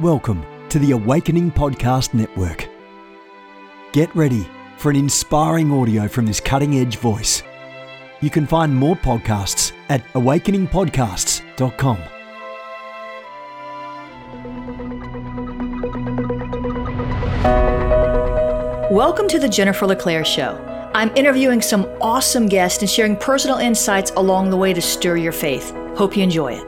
Welcome to the Awakening Podcast Network. Get ready for an inspiring audio from this cutting edge voice. You can find more podcasts at awakeningpodcasts.com. Welcome to the Jennifer LeClaire Show. I'm interviewing some awesome guests and sharing personal insights along the way to stir your faith. Hope you enjoy it.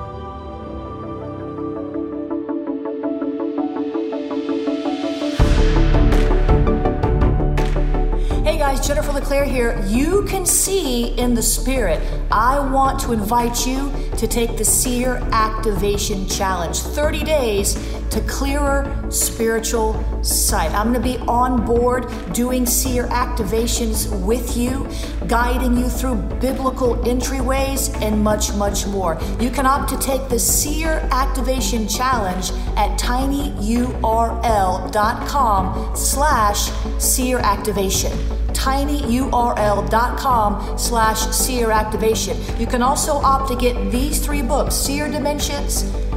here. You can see in the spirit. I want to invite you to take the Seer Activation Challenge 30 days to clearer spiritual sight. I'm going to be on board doing seer activations with you, guiding you through biblical entryways, and much, much more. You can opt to take the Seer Activation Challenge at tinyurl.com slash seer activation tinyurl.com slash seer activation. You can also opt to get these three books, Seer Dimensions,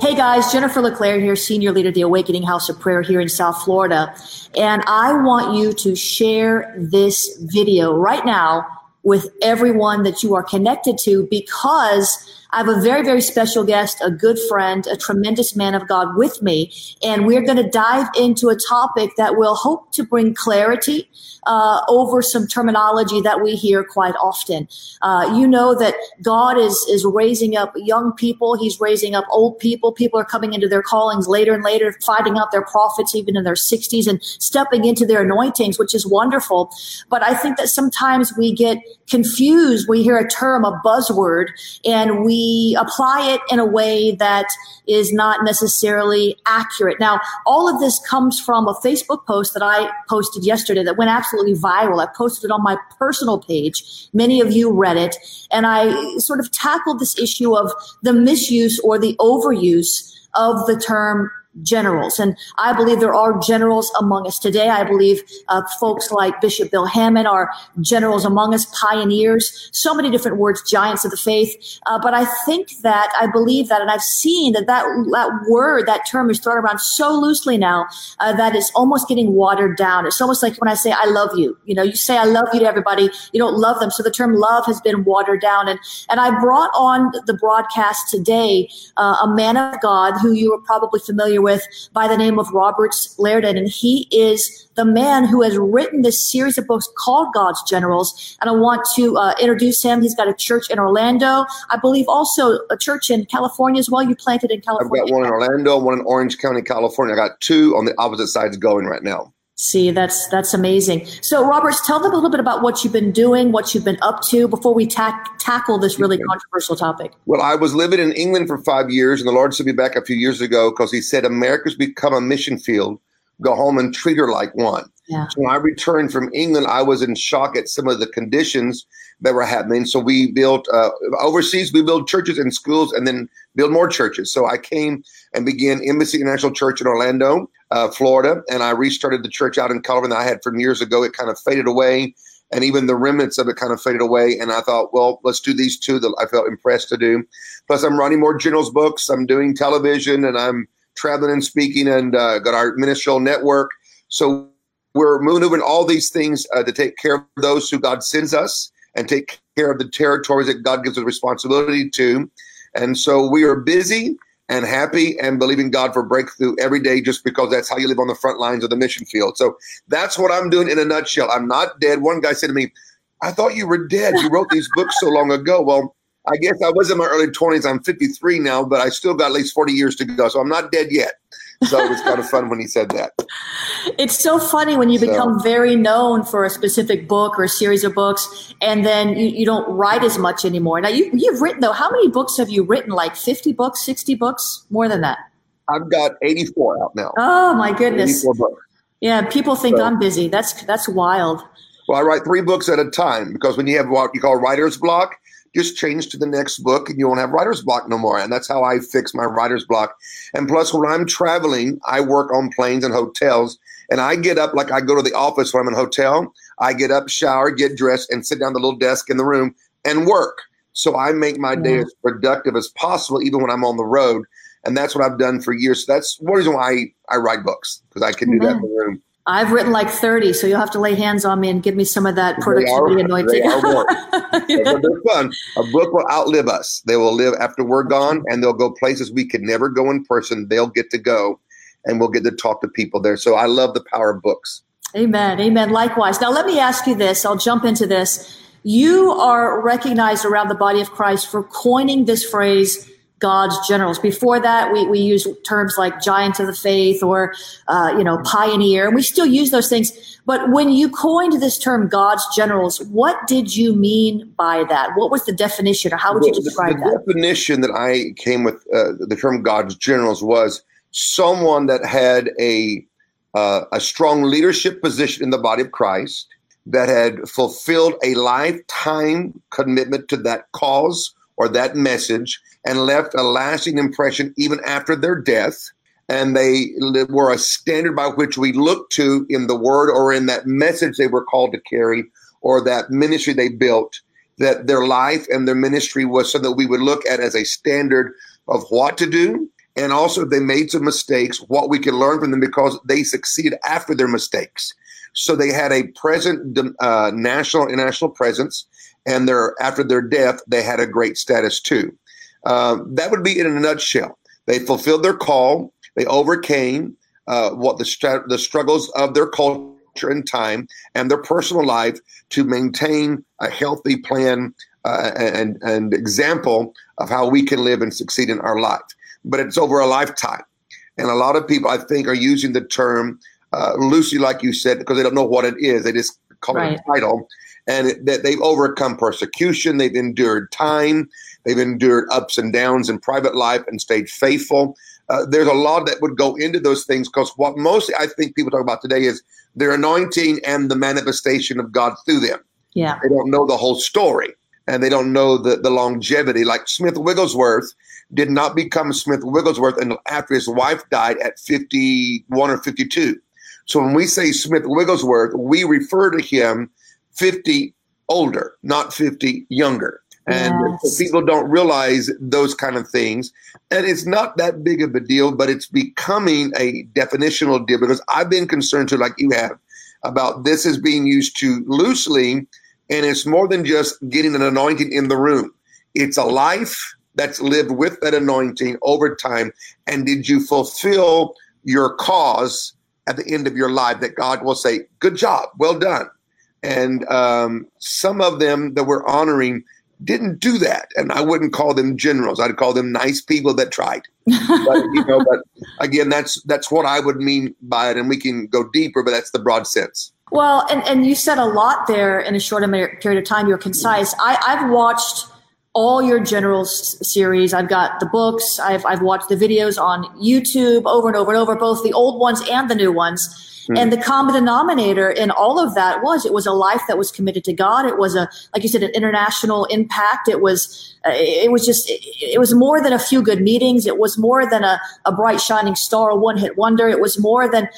Hey guys, Jennifer LeClaire here, senior leader of the Awakening House of Prayer here in South Florida. And I want you to share this video right now with everyone that you are connected to because I have a very, very special guest, a good friend, a tremendous man of God with me. And we're going to dive into a topic that will hope to bring clarity uh, over some terminology that we hear quite often. Uh, you know that God is, is raising up young people. He's raising up old people. People are coming into their callings later and later, fighting out their prophets even in their 60s and stepping into their anointings, which is wonderful. But I think that sometimes we get confused. We hear a term, a buzzword, and we apply it in a way that is not necessarily accurate. Now, all of this comes from a Facebook post that I posted yesterday that went absolutely viral. I posted it on my personal page. Many of you read it. And I sort of tackled this issue of the misuse or the overuse of the term generals. And I believe there are generals among us today. I believe uh, folks like Bishop Bill Hamon are generals among us, pioneers, so many different words, giants of the faith. Uh, but I think that, I believe that, and I've seen that that, that word, that term is thrown around so loosely now uh, that it's almost getting watered down. It's almost like when I say, I love you, you know, you say, I love you to everybody, you don't love them. So the term love has been watered down. And, and I brought on the broadcast today uh, a man of God who you are probably familiar with by the name of Robert Liardon. And he is the man who has written this series of books called God's Generals. And I want to uh, introduce him. He's got a church in Orlando. I believe also a church in California as well. You planted in California. I've got one in Orlando, one in Orange County, California. I got two on the opposite sides going right now. See, mm-hmm. that's that's amazing. So, Roberts, tell them a little bit about what you've been doing, what you've been up to before we ta- tackle this really controversial topic. Well, I was living in England for five years, and the Lord sent me back a few years ago because He said America's become a mission field. Go home and treat her like one. Yeah. So when I returned from England, I was in shock at some of the conditions that were happening. So we built uh, overseas, we build churches and schools, and then build more churches. So I came and began Embassy International Church in Orlando uh, Florida, and I restarted the church out in Colorado that I had from years ago. It kind of faded away, and even the remnants of it kind of faded away. And I thought, well, let's do these two that I felt impressed to do. Plus, I'm writing more generals books. I'm doing television, and I'm traveling and speaking, and uh, got our ministerial network. So we're moving all these things uh, to take care of those who God sends us and take care of the territories that God gives us responsibility to. And so we are busy and happy and believing God for breakthrough every day just because that's how you live on the front lines of the mission field. So that's what I'm doing in a nutshell. I'm not dead. One guy said to me, I thought you were dead. You wrote these books so long ago. Well, I guess I was in my early 20s. I'm 53 now, but I still got at least 40 years to go. So I'm not dead yet. So it was kind of fun when he said that. It's so funny when you so, become very known for a specific book or a series of books, and then you, you don't write as much anymore. Now, you, you've written, though, how many books have you written? Like 50 books, 60 books? More than that? I've got 84 out now. Oh, my goodness. Yeah, people think so, I'm busy. That's that's wild. Well, I write three books at a time because when you have what you call writer's block, just change to the next book and you won't have writer's block no more. And that's how I fix my writer's block. And plus, when I'm traveling, I work on planes and hotels. And I get up like I go to the office when I'm in a hotel. I get up, shower, get dressed, and sit down the little desk in the room and work. So I make my day mm-hmm. as productive as possible, even when I'm on the road. And that's what I've done for years. So that's one reason why I, I write books, because I can do that mm-hmm. in the room. I've written like 30, so you'll have to lay hands on me and give me some of that productivity anointing. They are yeah. They're fun. A book will outlive us. They will live after we're gone, and they'll go places we could never go in person. They'll get to go, and we'll get to talk to people there. So I love the power of books. Amen. Amen. Likewise. Now, let me ask you this. I'll jump into this. You are recognized around the body of Christ for coining this phrase, God's generals. Before that, we, we use terms like giant of the faith or, uh, you know, pioneer, and we still use those things. But when you coined this term, God's generals, what did you mean by that? What was the definition, or how would well, you describe the, the that? The definition that I came with, uh, the term God's generals, was someone that had a uh, a strong leadership position in the body of Christ, that had fulfilled a lifetime commitment to that cause or that message and left a lasting impression even after their death. And they were a standard by which we look to in the word or in that message they were called to carry or that ministry they built, that their life and their ministry was so that we would look at as a standard of what to do. And also, if they made some mistakes, what we can learn from them because they succeeded after their mistakes. So they had a present uh, national, international presence and their after their death, they had a great status too. Um, that would be in a nutshell. They fulfilled their call. They overcame uh, what the the struggles of their culture and time and their personal life to maintain a healthy plan uh, and and example of how we can live and succeed in our life. But it's over a lifetime, and a lot of people I think are using the term uh, loosely, like you said, because they don't know what it is. They just call right. it a title and that they've overcome persecution, they've endured time, they've endured ups and downs in private life and stayed faithful. Uh, there's a lot that would go into those things because what mostly I think people talk about today is their anointing and the manifestation of God through them. Yeah. They don't know the whole story and they don't know the, the longevity. Like Smith Wigglesworth did not become Smith Wigglesworth until after his wife died at 51 or 52. So when we say Smith Wigglesworth, we refer to him 50 older, not 50 younger. And yes. people don't realize those kind of things. And it's not that big of a deal, but it's becoming a definitional deal because I've been concerned too, like you have, about this is being used too loosely. And it's more than just getting an anointing in the room, it's a life that's lived with that anointing over time. And did you fulfill your cause at the end of your life that God will say, Good job, well done? And um, some of them that we're honoring didn't do that. And I wouldn't call them generals. I'd call them nice people that tried. but, you know, but again, that's that's what I would mean by it. And we can go deeper, but that's the broad sense. Well, and, and you said a lot there in a short period of time. You're concise. I, I've watched all your generals series. I've got the books. I've, I've watched the videos on YouTube over and over and over, both the old ones and the new ones. Mm. And the common denominator in all of that was it was a life that was committed to God. It was a, like you said, an international impact. It was, uh, it was just, it, it, was more than a few good meetings. It was more than a, a bright shining star, a one hit wonder. It was more than,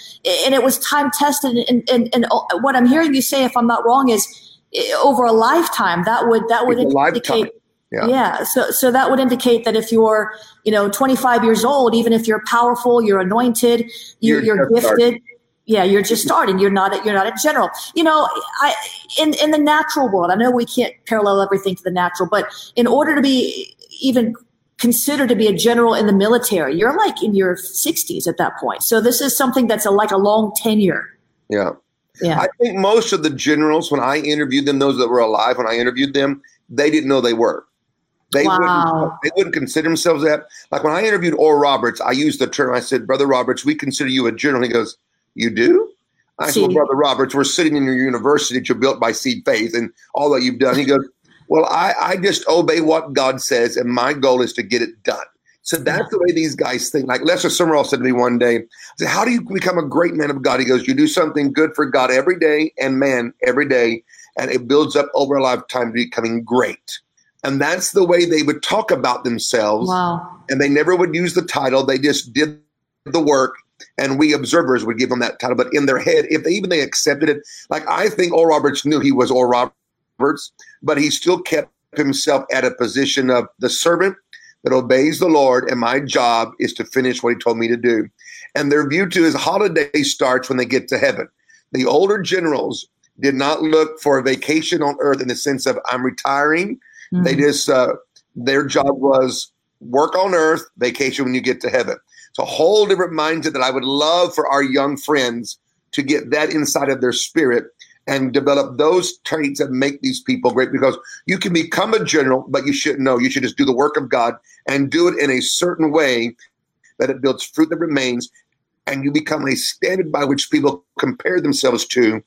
and it was time tested. And, and, and what I'm hearing you say, if I'm not wrong, is eh, over a lifetime that would, that would indicate. Yeah. yeah. So, so that would indicate that if you're, you know, 25 years old, even if you're powerful, you're anointed, you, you're, you're gifted, yeah you're just starting you're not a, you're not a general you know i in in the natural world i know we can't parallel everything to the natural but in order to be even considered to be a general in the military you're like in your 60s at that point so this is something that's a, like a long tenure yeah yeah i think most of the generals when i interviewed them those that were alive when i interviewed them they didn't know they were they wow. wouldn't they wouldn't consider themselves that. Like when I interviewed Oral Roberts, I used the term. I said, "Brother Roberts, we consider you a general." He goes, you do? I said, well, Brother Roberts, we're sitting in your university that you're built by seed faith and all that you've done. He goes, Well, I, I just obey what God says, and my goal is to get it done. So that's the way these guys think. Like Lester Sumrall said to me one day, I said, How do you become a great man of God? He goes, You do something good for God every day and man every day, and it builds up over a lifetime to becoming great. And that's the way they would talk about themselves. Wow. And they never would use the title, they just did the work and we observers would give them that title. But in their head, if they even they accepted it, like I think Oral Roberts knew he was Oral Roberts, but he still kept himself at a position of the servant that obeys the Lord, and my job is to finish what he told me to do. And their view to his holiday starts when they get to heaven. The older generals did not look for a vacation on earth in the sense of I'm retiring. Mm-hmm. They just uh, their job was work on earth, vacation when you get to heaven. It's a whole different mindset that I would love for our young friends to get that inside of their spirit and develop those traits that make these people great because you can become a general, but you shouldn't know. You should just do the work of God and do it in a certain way that it builds fruit that remains. And you become a standard by which people compare themselves to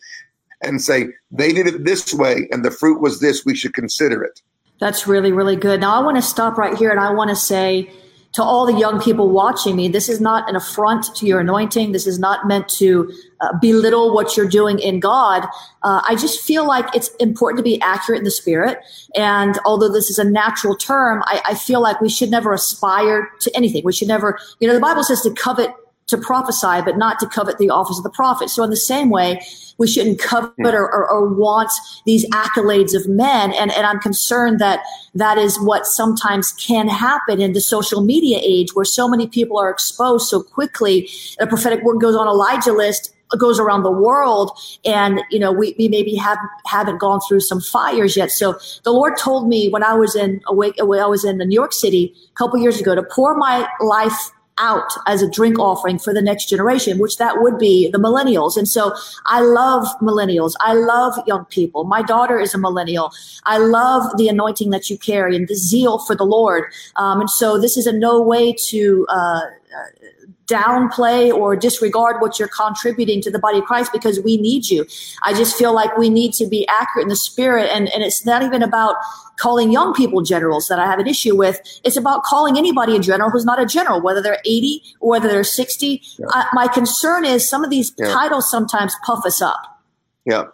and say, they did it this way and the fruit was this, we should consider it. That's really, really good. Now, I want to stop right here and I want to say, to all the young people watching me, this is not an affront to your anointing. This is not meant to uh, belittle what you're doing in God. Uh, I just feel like it's important to be accurate in the spirit. And although this is a natural term, I, I feel like we should never aspire to anything. We should never, you know, the Bible says to covet to prophesy, but not to covet the office of the prophet. So in the same way, we shouldn't covet or, or, or, want these accolades of men. And, and I'm concerned that that is what sometimes can happen in the social media age where so many people are exposed so quickly. A prophetic word goes on Elijah list goes around the world and you know we, we maybe have haven't gone through some fires yet so the lord told me when i was in awake when i was in new york city a couple years ago to pour my life out as a drink offering for the next generation, which that would be the millennials. And so I love millennials. I love young people. My daughter is a millennial. I love the anointing that you carry and the zeal for the Lord. Um, and so this is in no way to, uh, downplay or disregard what you're contributing to the body of Christ because we need you. I just feel like we need to be accurate in the spirit. And, and it's not even about calling young people generals that I have an issue with. It's about calling anybody a general who's not a general, whether they're 80 or whether they're 60. Yeah. I, my concern is some of these yeah. titles sometimes puff us up. Yeah,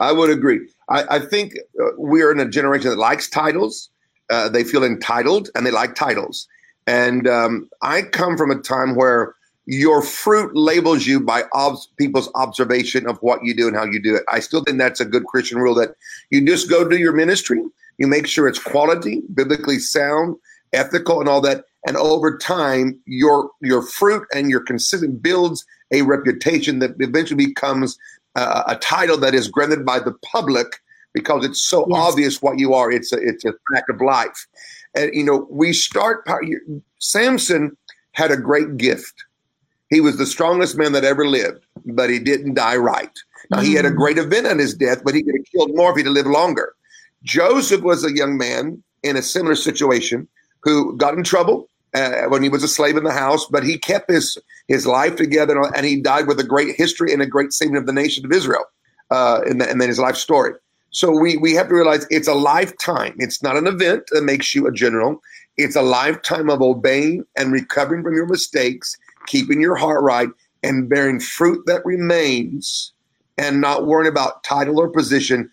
I would agree. I, I think uh, we're in a generation that likes titles. Uh, they feel entitled and they like titles. And um, I come from a time where your fruit labels you by ob- people's observation of what you do and how you do it. I still think that's a good Christian rule that you just go do your ministry, you make sure it's quality, biblically sound, ethical, and all that. And over time, your your fruit and your consistent builds a reputation that eventually becomes uh, a title that is granted by the public because it's so yes. obvious what you are. It's a it's a fact of life. And you know, we start. Samson had a great gift. He was the strongest man that ever lived, but he didn't die right. Now mm-hmm. he had a mm. great event on his death, but he could have killed more if he'd lived longer. Joseph was a young man in a similar situation who got in trouble uh, when he was a slave in the house, but he kept his his life together, and he died with a great history and a great saving of the nation of Israel, uh, and, the, and then his life story. So we we have to realize it's a lifetime. It's not an event that makes you a general. It's a lifetime of obeying and recovering from your mistakes, keeping your heart right, and bearing fruit that remains, and not worrying about title or position.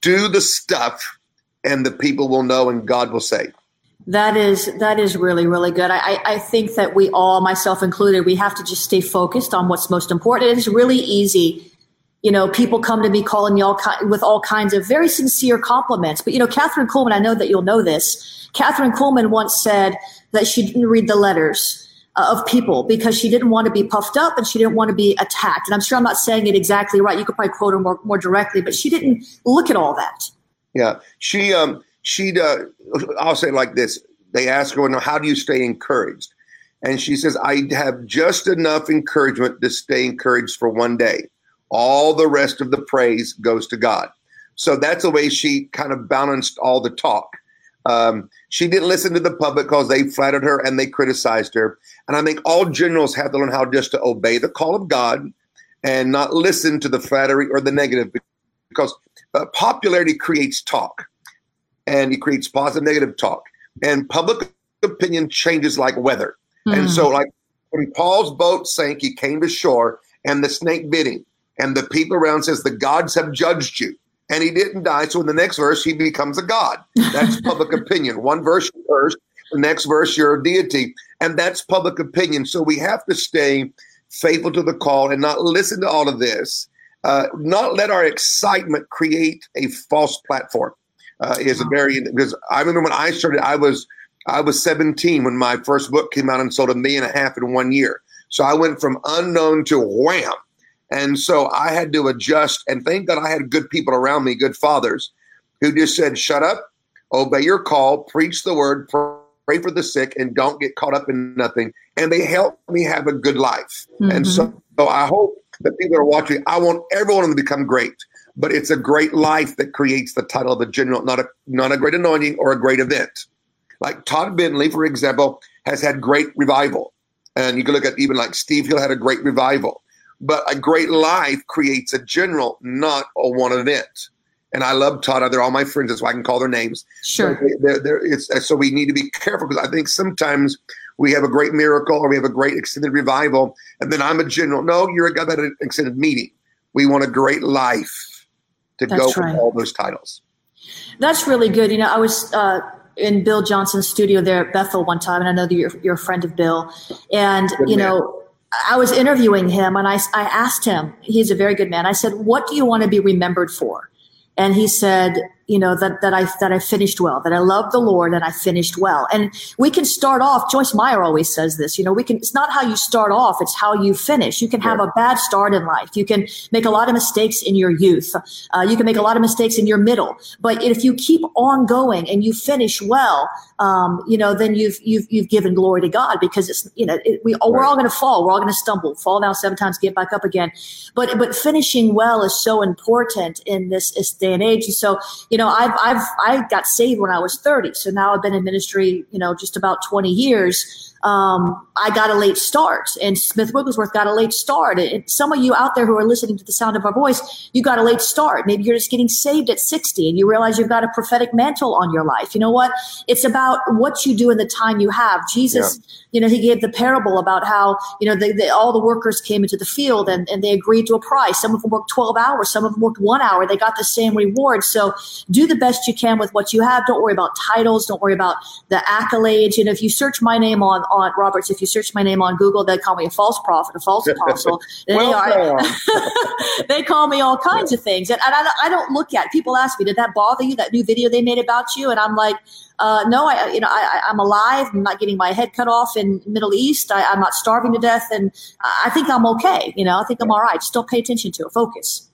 Do the stuff, and the people will know, and God will say. That is that is really really good. I, I think that we all, myself included, we have to just stay focused on what's most important. It is really easy. You know, people come to me calling me all ki- with all kinds of very sincere compliments. But you know, Kathryn Kuhlman, I know that you'll know this. Kathryn Kuhlman once said that she didn't read the letters uh, of people because she didn't want to be puffed up and she didn't want to be attacked. And I'm sure I'm not saying it exactly right. You could probably quote her more more directly, but she didn't look at all that. Yeah, she um she'd uh, I'll say like this. They ask her, "How do you stay encouraged?" And she says, "I have just enough encouragement to stay encouraged for one day. All the rest of the praise goes to God." So that's the way she kind of balanced all the talk. Um, she didn't listen to the public because they flattered her and they criticized her. And I think all generals have to learn how just to obey the call of God and not listen to the flattery or the negative because uh, popularity creates talk and he creates positive negative talk and public opinion changes like weather mm. and so hmm. like when paul's boat sank he came to shore and the snake bit him and the people around says the gods have judged you. And he didn't die so in the next verse he becomes a god. That's public opinion. One verse first the next verse you're a deity. And that's public opinion. So we have to stay faithful to the call and not listen to all of this. Uh, not let our excitement create a false platform. Uh, is a very because I remember when I started, I was I was 17 when my first book came out and sold a million and a half in one year. So I went from unknown to wham. And so I had to adjust. And thank God I had good people around me, good fathers, who just said, shut up, obey your call, preach the word, pray for the sick, and don't get caught up in nothing. And they helped me have a good life. Mm-hmm. And so, so I hope that people are watching, I want everyone to become great but it's a great life that creates the title of a general, not a not a great anointing or a great event. Like Todd Bentley, for example, has had great revival. And you can look at even like Steve Hill had a great revival. But a great life creates a general, not a one event. And I love Todd. They're all my friends. That's why I can call their names. Sure. So, they're, they're, it's, so we need to be careful because I think sometimes we have a great miracle or we have a great extended revival, and then I'm a general. No, you're a guy that an extended meeting. We want a great life to That's go right. all those titles. That's really good. You know, I was uh, in Bill Johnson's studio there at Bethel one time, and I know that you're, you're a friend of Bill. And, good you know, I was interviewing him and I, I asked him, he's a very good man. I said, What do you want to be remembered for? And he said, you know that that I that I finished well, that I loved the Lord and I finished well. And we can start off. Joyce Meyer always says this. You know, we can. It's not how you start off; it's how you finish. You can have a bad start in life. You can make a lot of mistakes in your youth. Uh, you can make a lot of mistakes in your middle. But if you keep on going and you finish well, um, you know, then you've you've you've given glory to God because it's you know it, we we're all going to fall. We're all going to stumble, fall down seven times, get back up again. But but finishing well is so important in this, this day and age. And so you know, I've, I've, I got saved when I was 30. So now I've been in ministry, you know, just about 20 years um, I got a late start, and Smith Wigglesworth got a late start. And some of you out there who are listening to the sound of our voice, you got a late start. Maybe you're just getting saved at 60 and you realize you've got a prophetic mantle on your life. You know what? It's about what you do in the time you have. Jesus, yeah. you know, he gave the parable about how, you know, they, they, all the workers came into the field and, and they agreed to a price. Some of them worked 12 hours, some of them worked one hour. They got the same reward. So do the best you can with what you have. Don't worry about titles. Don't worry about the accolades. You know, if you search my name on, on Roberts, if you search my name on Google, they call me a false prophet, a false apostle. well, they, they call me all kinds of things. And, and I, I, don't look at it. People ask me, did that bother you, that new video they made about you? And I'm like, uh, no, I, you know, I, I'm alive. I'm not getting my head cut off in Middle East. I, I'm not starving to death. And I think I'm okay. You know, I think I'm all right. Just don't pay attention to it. Focus.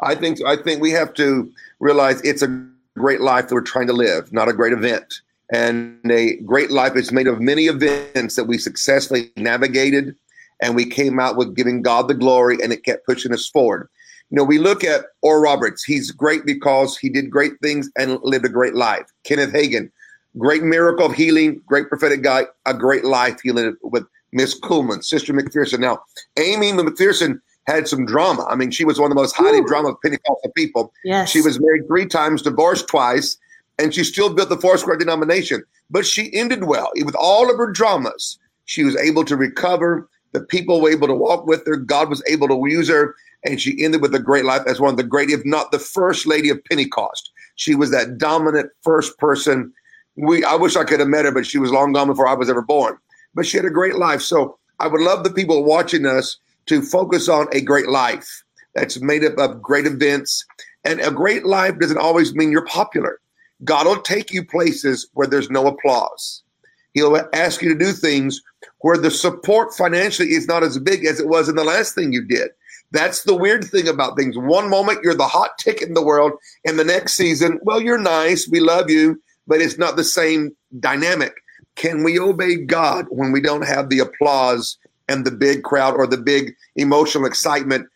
I think, I think we have to realize it's a great life that we're trying to live, not a great event. And a great life is made of many events that we successfully navigated and we came out with giving God the glory and it kept pushing us forward. You know, we look at Oral Roberts. He's great because he did great things and lived a great life. Kenneth Hagin, great miracle of healing, great prophetic guy, a great life healing with Miss Kuhlman, Sister McPherson. Now, Aimee McPherson had some drama. I mean, she was one of the most highly Ooh. drama Pentecostal people. Yes. She was married three times, divorced twice, and she still built the Four Square denomination. But she ended well. With all of her dramas, she was able to recover. The people were able to walk with her. God was able to use her. And she ended with a great life as one of the great, if not the first lady of Pentecost. She was that dominant first person. We I wish I could have met her, but she was long gone before I was ever born. But she had a great life. So I would love the people watching us to focus on a great life that's made up of great events. And a great life doesn't always mean you're popular. God will take you places where there's no applause. He'll ask you to do things where the support financially is not as big as it was in the last thing you did. That's the weird thing about things. One moment you're the hot ticket in the world, and the next season, well, you're nice, we love you, but it's not the same dynamic. Can we obey God when we don't have the applause and the big crowd or the big emotional excitement?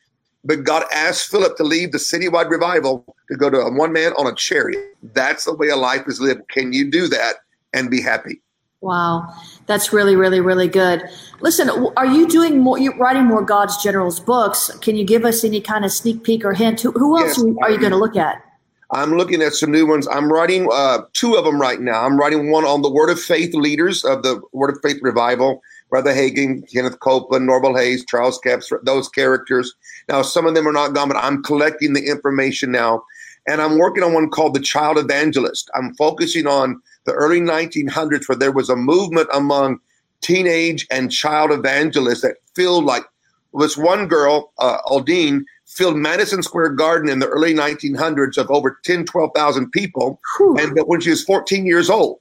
But God asked Philip to leave the citywide revival to go to a one man on a chariot. That's the way a life is lived. Can you do that and be happy? Wow, that's really, really, really good. Listen, are you doing more? You're writing more God's Generals books. Can you give us any kind of sneak peek or hint? Who, who else yes, are you going to look at? I'm looking at some new ones. I'm writing uh, two of them right now. I'm writing one on the Word of Faith leaders of the Word of Faith revival. Brother Hagin, Kenneth Copeland, Norval Hayes, Charles Capps, those characters. Now, some of them are not gone, but I'm collecting the information now. And I'm working on one called The Child Evangelist. I'm focusing on the early 1900s where there was a movement among teenage and child evangelists that filled like this one girl, uh, Uldine, filled Madison Square Garden in the early 1900s of over 10, 12,000 people. Whew. And when she was 14 years old.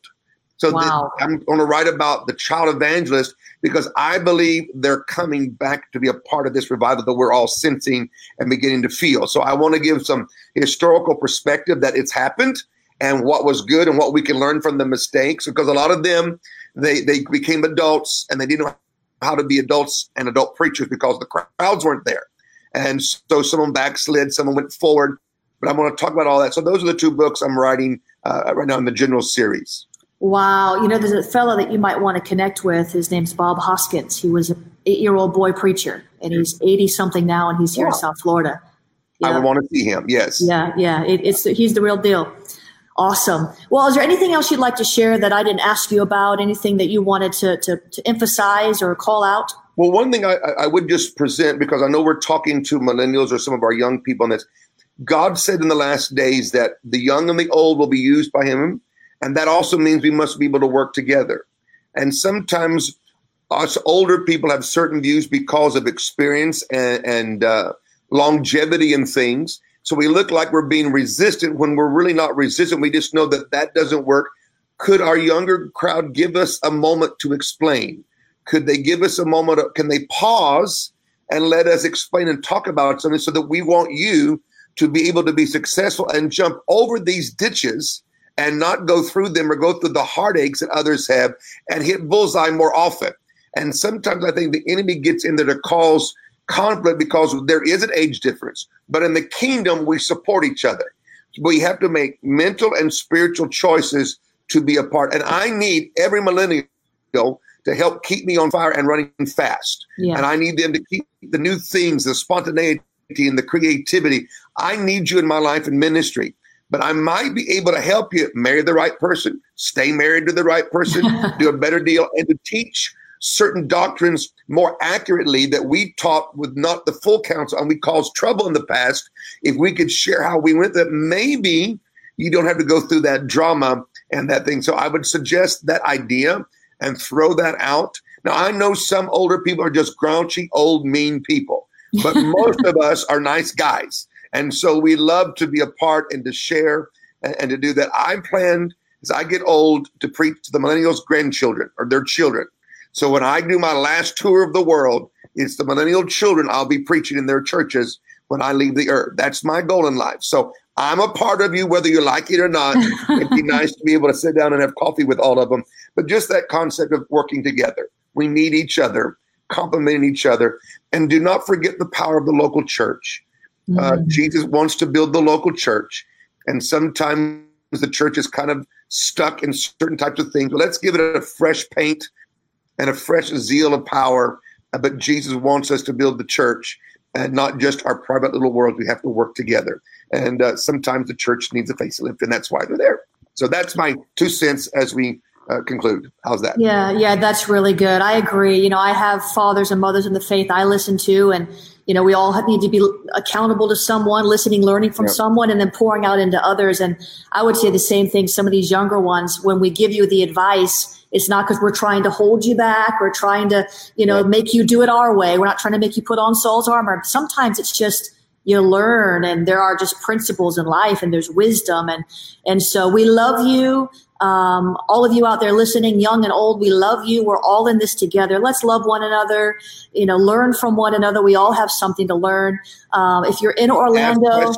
So wow. I'm going to write about the child evangelist because I believe they're coming back to be a part of this revival that we're all sensing and beginning to feel. So I want to give some historical perspective that it's happened and what was good and what we can learn from the mistakes because a lot of them they they became adults and they didn't know how to be adults and adult preachers because the crowds weren't there. And so some of them backslid some of them went forward but i'm going to talk about all that. So those are the two books i'm writing uh, right now in the general series wow you know there's a fellow that you might want to connect with his name's bob hoskins he was an eight-year-old boy preacher and he's 80 something now and he's here wow. in south florida yeah. i would want to see him yes yeah yeah it, it's he's the real deal Awesome. Well, is there anything else you'd like to share that I didn't ask you about? Anything that you wanted to, to, to emphasize or call out? Well, one thing I, I would just present, because I know we're talking to millennials or some of our young people on this. God said in the last days that the young and the old will be used by Him. And that also means we must be able to work together. And sometimes us older people have certain views because of experience and, and uh, longevity and things. So we look like we're being resistant when we're really not resistant. We just know that that doesn't work. Could our younger crowd give us a moment to explain? Could they give us a moment? Of, can they pause and let us explain and talk about something so that we want you to be able to be successful and jump over these ditches and not go through them or go through the heartaches that others have and hit bullseye more often? And sometimes I think the enemy gets in there to cause conflict because there is an age difference. But in the kingdom, we support each other. We have to make mental and spiritual choices to be a part. And I need every millennial to help keep me on fire and running fast. Yeah. And I need them to keep the new things, the spontaneity and the creativity. I need you in my life and ministry. But I might be able to help you marry the right person, stay married to the right person, do a better deal, and to teach certain doctrines more accurately that we taught with not the full counsel and we caused trouble in the past, if we could share how we went, that maybe you don't have to go through that drama and that thing. So I would suggest that idea and throw that out. Now, I know some older people are just grouchy, old, mean people, but most of us are nice guys. And so we love to be a part and to share and, and to do that. I planned as I get old to preach to the millennials' grandchildren or their children. So when I do my last tour of the world, it's the millennial children I'll be preaching in their churches when I leave the earth. That's my goal in life. So I'm a part of you, whether you like it or not. It'd be nice to be able to sit down and have coffee with all of them. But just that concept of working together. We need each other, complementing each other. And do not forget the power of the local church. Uh, Jesus wants to build the local church, and sometimes the church is kind of stuck in certain types of things. But let's give it a fresh paint and a fresh zeal of power. Uh, But Jesus wants us to build the church and not just our private little world. We have to work together. And uh, sometimes the church needs a facelift, and that's why they're there. So that's my two cents as we uh, conclude. How's that? Yeah, yeah, that's really good. I agree. You know, I have fathers and mothers in the faith I listen to, and you know, we all need to be accountable to someone, listening, learning from Yeah. someone, and then pouring out into others. And I would say the same thing. Some of these younger ones, when we give you the advice, it's not because we're trying to hold you back or trying to, you know, Yeah. make you do it our way. We're not trying to make you put on Saul's armor. Sometimes it's just you learn, and there are just principles in life, and there's wisdom, and and so we love you. Um, all of you out there listening, young and old, we love you. We're all in this together. Let's love one another. You know, learn from one another. We all have something to learn. Um, if you're in Orlando,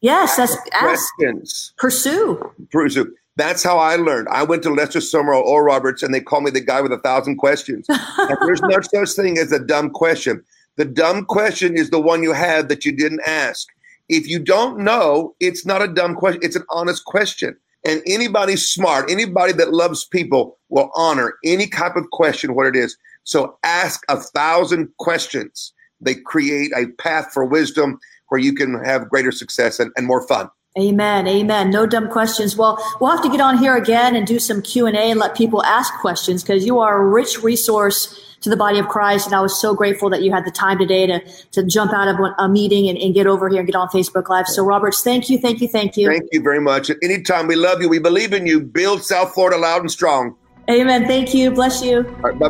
yes, that's ask, questions. pursue. Pursue. That's how I learned. I went to Lester Sumrall Oral Roberts, and they call me the guy with a thousand questions. and there's no such thing as a dumb question. The dumb question is the one you had that you didn't ask. If you don't know, it's not a dumb question. It's an honest question. And anybody smart, anybody that loves people will honor any type of question, what it is. So ask a thousand questions. They create a path for wisdom where you can have greater success and, and more fun. Amen. Amen. No dumb questions. Well, we'll have to get on here again and do some Q and let people ask questions because you are a rich resource to the body of Christ. And I was so grateful that you had the time today to, to jump out of a meeting and, and get over here and get on Facebook Live. So Roberts, thank you. Thank you. Thank you. Thank you very much. At any time, we love you. We believe in you. Build South Florida loud and strong. Amen. Thank you. Bless you. All right, bye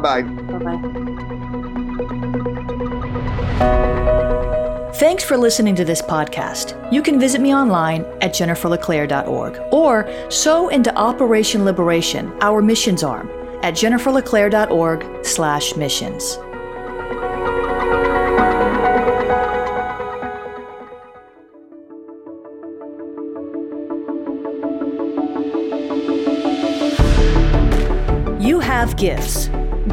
bye. Thanks for listening to this podcast. You can visit me online at jenniferleclaire.org or sow into Operation Liberation, our missions arm, at jenniferleclaire.org slash missions. You have gifts.